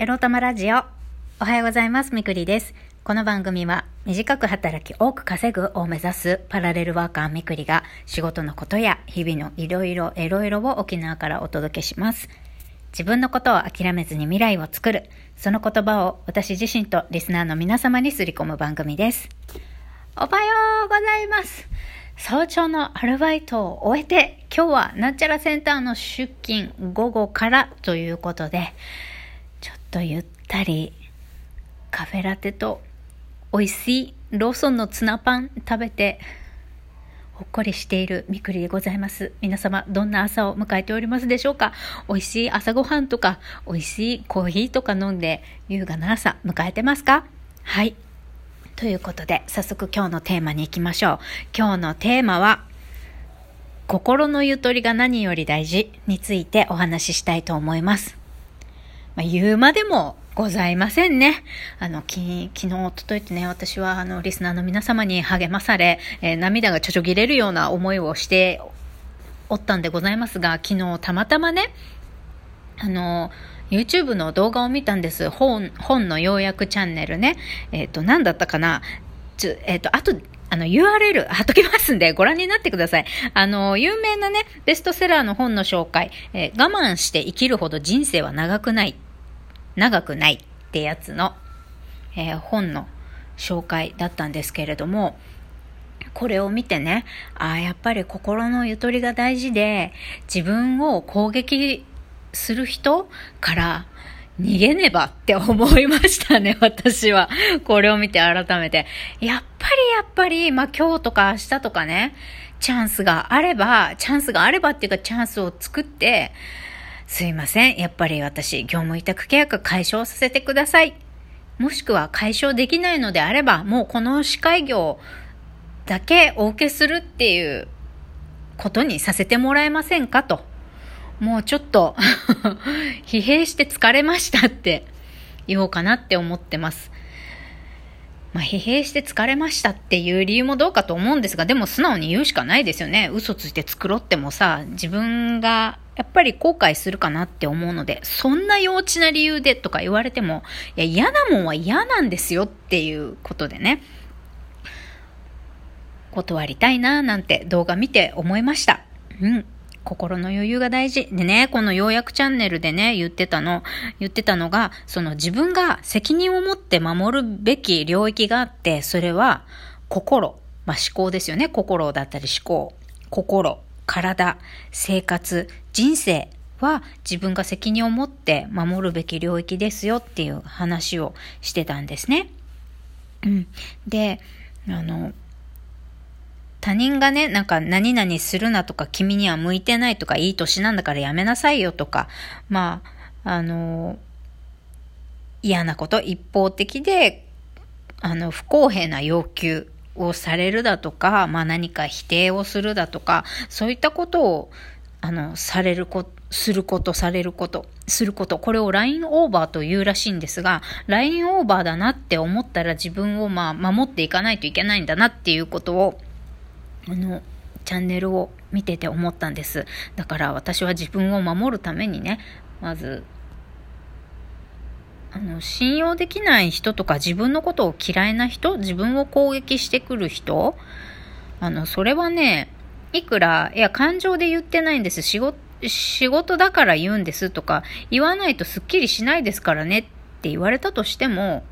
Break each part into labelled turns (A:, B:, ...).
A: エロ玉ラジオ。おはようございます。みくりです。この番組は短く働き多く稼ぐを目指すパラレルワーカーみくりが仕事のことや日々のいろいろエロいろを沖縄からお届けします。自分のことを諦めずに未来を作る。その言葉を私自身とリスナーの皆様にすり込む番組です。おはようございます。早朝のアルバイトを終えて、今日はなんちゃらセンターの出勤午後からということで、とゆったりカフェラテと美味しいローソンのツナパン食べて、ほっこりしているみくりでございます。皆様、どんな朝を迎えておりますでしょうか？美味しい朝ごはんとか、美味しいコーヒーとか飲んで、優雅な朝迎えてますか？はい。ということで、早速今日のテーマに行きましょう。今日のテーマは、心のゆとりが何より大事についてお話ししたいと思います。まあ、言うまでもございませんね。あの、き昨日、おとといってね、私は、あの、リスナーの皆様に励まされ、えー涙がちょちょぎれるような思いをしておったんでございますが、昨日たまたまね、あの、YouTube の動画を見たんです。本、本の要約チャンネルね。えっ、と、何だったかなちょ、えっ、と、あと、あの、URL 貼っときますんで、ご覧になってください。あの、有名なね、ベストセラーの本の紹介、えー我慢して生きるほど人生は長くない。長くないってやつの、えー本の紹介だったんですけれども、これを見てね、ああ、やっぱり心のゆとりが大事で、自分を攻撃する人から逃げねばって思いましたね、私は。これを見て改めて。やっぱりやっぱり、まあ今日とか明日とかね、チャンスがあれば、チャンスがあればっていうかチャンスを作って、すいません。やっぱり私、業務委託契約解消させてください。もしくは解消できないのであれば、もうこの司会業だけお受けするっていうことにさせてもらえませんかと。もうちょっと 疲弊して疲れましたって言おうかなって思ってます。まあ、疲弊して疲れましたっていう理由もどうかと思うんですが、でも素直に言うしかないですよね。嘘ついて繕ってもさ、自分がやっぱり後悔するかなって思うので、そんな幼稚な理由でとか言われても、いや、嫌なもんは嫌なんですよっていうことでね。断りたいななんて動画見て思いました。うん。心の余裕が大事。でね、この要約チャンネルでね、言ってたの、言ってたのが、その自分が責任を持って守るべき領域があって、それは心、まあ、思考ですよね。心だったり思考。心、体、生活、人生は自分が責任を持って守るべき領域ですよっていう話をしてたんですね。うん。で、あの、他人がね、なんか何々するなとか、君には向いてないとか、いい年なんだからやめなさいよとか、まあ、あの、嫌なこと、一方的で、あの、不公平な要求をされるだとか、まあ何か否定をするだとか、そういったことを、あの、されること、すること、されること、すること、これをラインオーバーというらしいんですが、ラインオーバーだなって思ったら自分をまあ守っていかないといけないんだなっていうことを、あの、チャンネルを見てて思ったんです。だから私は自分を守るためにね、まず、あの、信用できない人とか自分のことを嫌いな人、自分を攻撃してくる人、あの、それはね、いくら、いや、感情で言ってないんです。仕事、仕事だから言うんですとか、言わないとすっきりしないですからねって言われたとしても、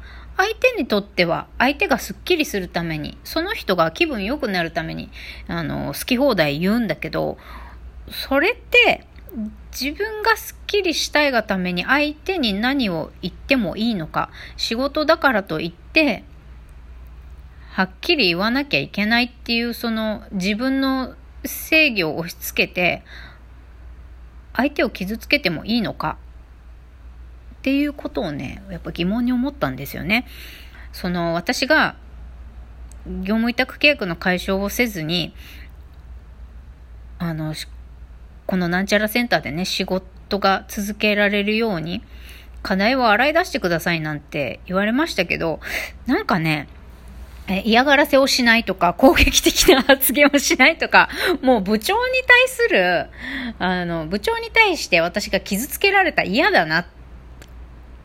A: 相手にとっては、相手がスッキリするために、その人が気分良くなるために、あの、好き放題言うんだけど、それって、自分がスッキリしたいがために相手に何を言ってもいいのか、仕事だからといって、はっきり言わなきゃいけないっていう、その自分の制御を押し付けて、相手を傷つけてもいいのかっていうことをね、やっぱ疑問に思ったんですよね。その私が業務委託契約の解消をせずに、あの、このなんちゃらセンターでね、仕事が続けられるように、課題を洗い出してくださいなんて言われましたけど、なんかね、嫌がらせをしないとか、攻撃的な発言をしないとか、もう部長に対する、あの、部長に対して私が傷つけられた嫌だなって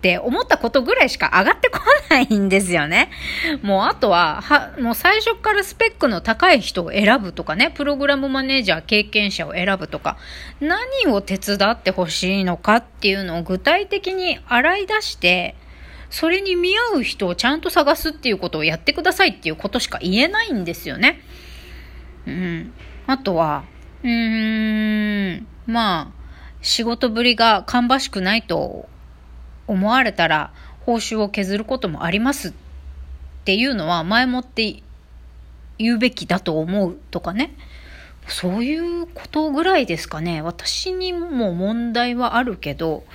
A: って思ったことぐらいしか上がってこないんですよね。もうあとは、は、もう最初からスペックの高い人を選ぶとかね、プログラムマネージャー経験者を選ぶとか、何を手伝ってほしいのかっていうのを具体的に洗い出して、それに見合う人をちゃんと探すっていうことをやってくださいっていうことしか言えないんですよね。うん。あとは、うーん、まあ、仕事ぶりが芳しくないと思われたら報酬を削ることもありますっていうのは前もって言うべきだと思うとかね。そういうことぐらいですかね。私にも問題はあるけど、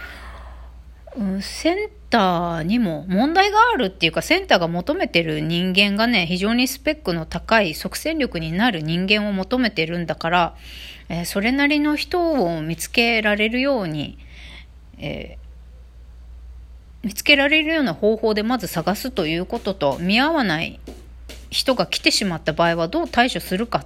A: うん、センターにも問題があるっていうか、センターが求めてる人間がね、非常にスペックの高い即戦力になる人間を求めてるんだから、えー、それなりの人を見つけられるように、えー、見つけられるような方法でまず探すということと、見合わない人が来てしまった場合はどう対処するかっ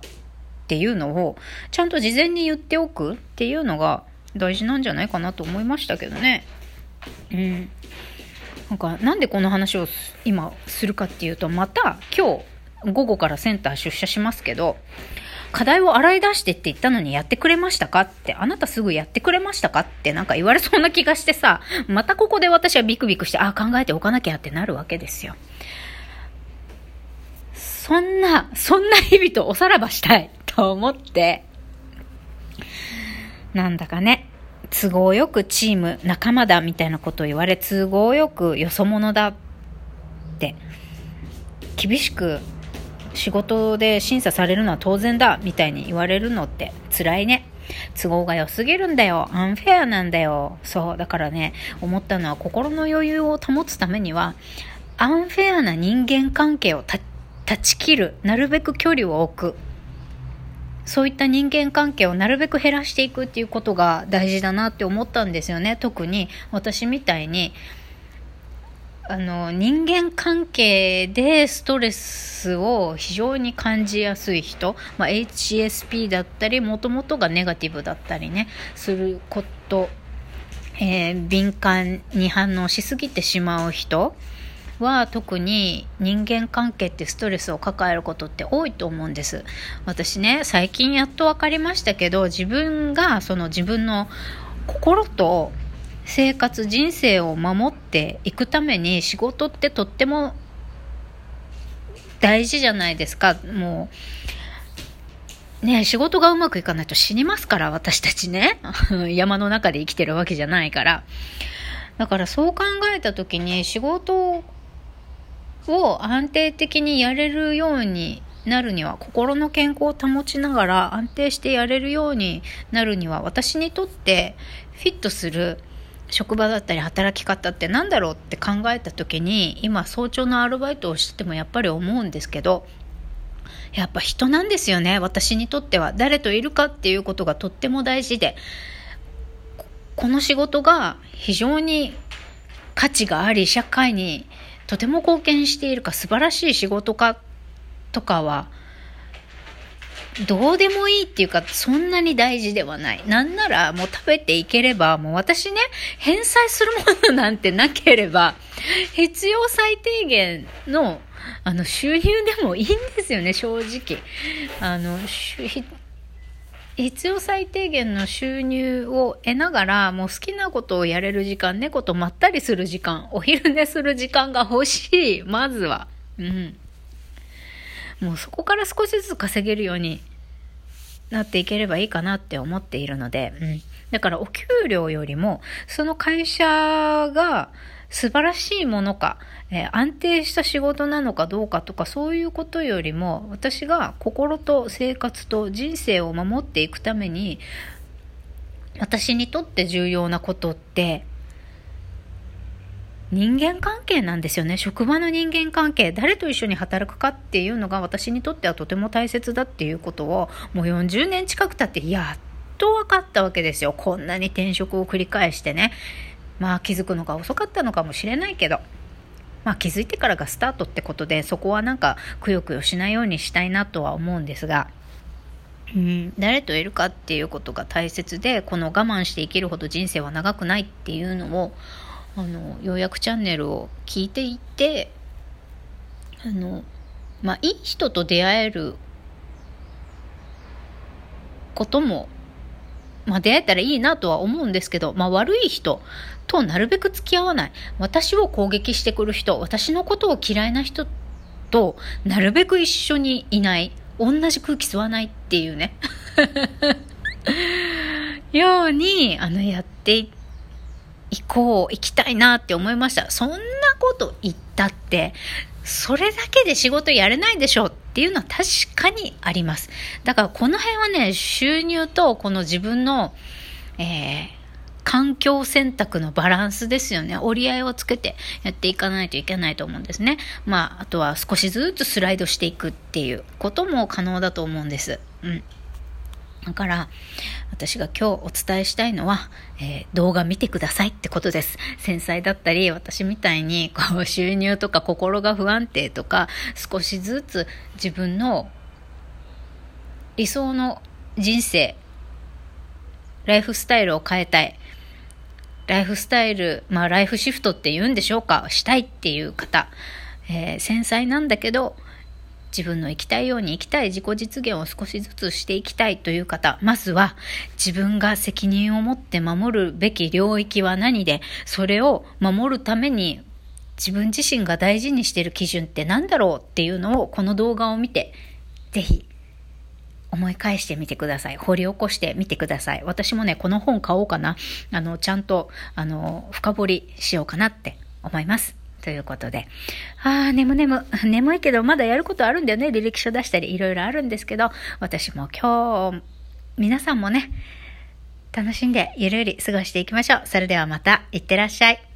A: ていうのを、ちゃんと事前に言っておくっていうのが大事なんじゃないかなと思いましたけどね。うん。なんか、なんでこの話を今するかっていうと、また今日午後からセンター出社しますけど、課題を洗い出してって言ったのにやってくれましたかって、あなたすぐやってくれましたかってなんか言われそうな気がしてさ、またここで私はビクビクして、ああ、考えておかなきゃってなるわけですよ。そんな、そんな日々とおさらばしたいと思って、なんだかね、都合よくチーム、仲間だみたいなことを言われ、都合よくよそ者だって、厳しく仕事で審査されるのは当然だみたいに言われるのって辛いね。都合が良すぎるんだよ。アンフェアなんだよ。そう。だからね、思ったのは心の余裕を保つためには、アンフェアな人間関係を断ち切る。なるべく距離を置く。そういった人間関係をなるべく減らしていくっていうことが大事だなって思ったんですよね。特に私みたいに、あの人間関係でストレスを非常に感じやすい人、まあ、HSP だったりもともとがネガティブだったりねすること、えー、敏感に反応しすぎてしまう人は特に人間関係ってストレスを抱えることって多いと思うんです。私ね最近やっと分かりましたけど自分がその自分の心と生活人生を守っていくために仕事ってとっても大事じゃないですか。もうね仕事がうまくいかないと死にますから私たちね。山の中で生きてるわけじゃないから。だからそう考えた時に仕事を安定的にやれるようになるには心の健康を保ちながら安定してやれるようになるには私にとってフィットする職場だったり働き方って何だろうって考えた時に今早朝のアルバイトをしててもやっぱり思うんですけどやっぱ人なんですよね。私にとっては。誰といるかっていうことがとっても大事で。この仕事が非常に価値があり社会にとても貢献しているか素晴らしい仕事かとかはどうでもいいっていうか、そんなに大事ではない。なんなら、もう食べていければ、もう私ね、返済するものなんてなければ、必要最低限の、あの、収入でもいいんですよね、正直。あの、必要最低限の収入を得ながら、もう好きなことをやれる時間、猫とまったりする時間、お昼寝する時間が欲しい。まずは。うん。もうそこから少しずつ稼げるようになっていければいいかなって思っているので、うん、だからお給料よりもその会社が素晴らしいものか、えー、安定した仕事なのかどうかとかそういうことよりも私が心と生活と人生を守っていくために私にとって重要なことって人間関係なんですよね。職場の人間関係。誰と一緒に働くかっていうのが私にとってはとても大切だっていうことをもう40年近く経ってやっと分かったわけですよ。こんなに転職を繰り返してね。まあ気づくのが遅かったのかもしれないけど。まあ気づいてからがスタートってことでそこはなんかくよくよしないようにしたいなとは思うんですが。うん、誰といるかっていうことが大切でこの我慢して生きるほど人生は長くないっていうのをあの、ようやくチャンネルを聞いていて、あの、まあ、いい人と出会えることも、まあ、出会えたらいいなとは思うんですけど、まあ、悪い人となるべく付き合わない。私を攻撃してくる人、私のことを嫌いな人となるべく一緒にいない。同じ空気吸わないっていうね。ように、あの、やっていこう、行きたいなって思いました。そんなこと言ったって、それだけで仕事やれないでしょっていうのは確かにあります。だからこの辺はね、収入とこの自分の、えー、環境選択のバランスですよね。折り合いをつけてやっていかないといけないと思うんですね。まあ、あとは少しずつスライドしていくっていうことも可能だと思うんです。うん。だから、私が今日お伝えしたいのは、えー、動画見てくださいってことです。繊細だったり、私みたいにこう収入とか心が不安定とか、少しずつ自分の理想の人生、ライフスタイルを変えたい。ライフスタイル、まあライフシフトって言うんでしょうか？したいっていう方、えー、繊細なんだけど、自分の生きたいように生きたい自己実現を少しずつしていきたいという方、まずは自分が責任を持って守るべき領域は何で、それを守るために自分自身が大事にしてる基準って何だろうっていうのをこの動画を見て、ぜひ思い返してみてください。掘り起こしてみてください。私もね、この本買おうかな。あの、ちゃんと、あの、深掘りしようかなって思います。ということで。ああ、眠眠。眠いけど、まだやることあるんだよね。履歴書出したり、いろいろあるんですけど、私も今日、皆さんもね、楽しんでゆるゆり過ごしていきましょう。それではまた、いってらっしゃい。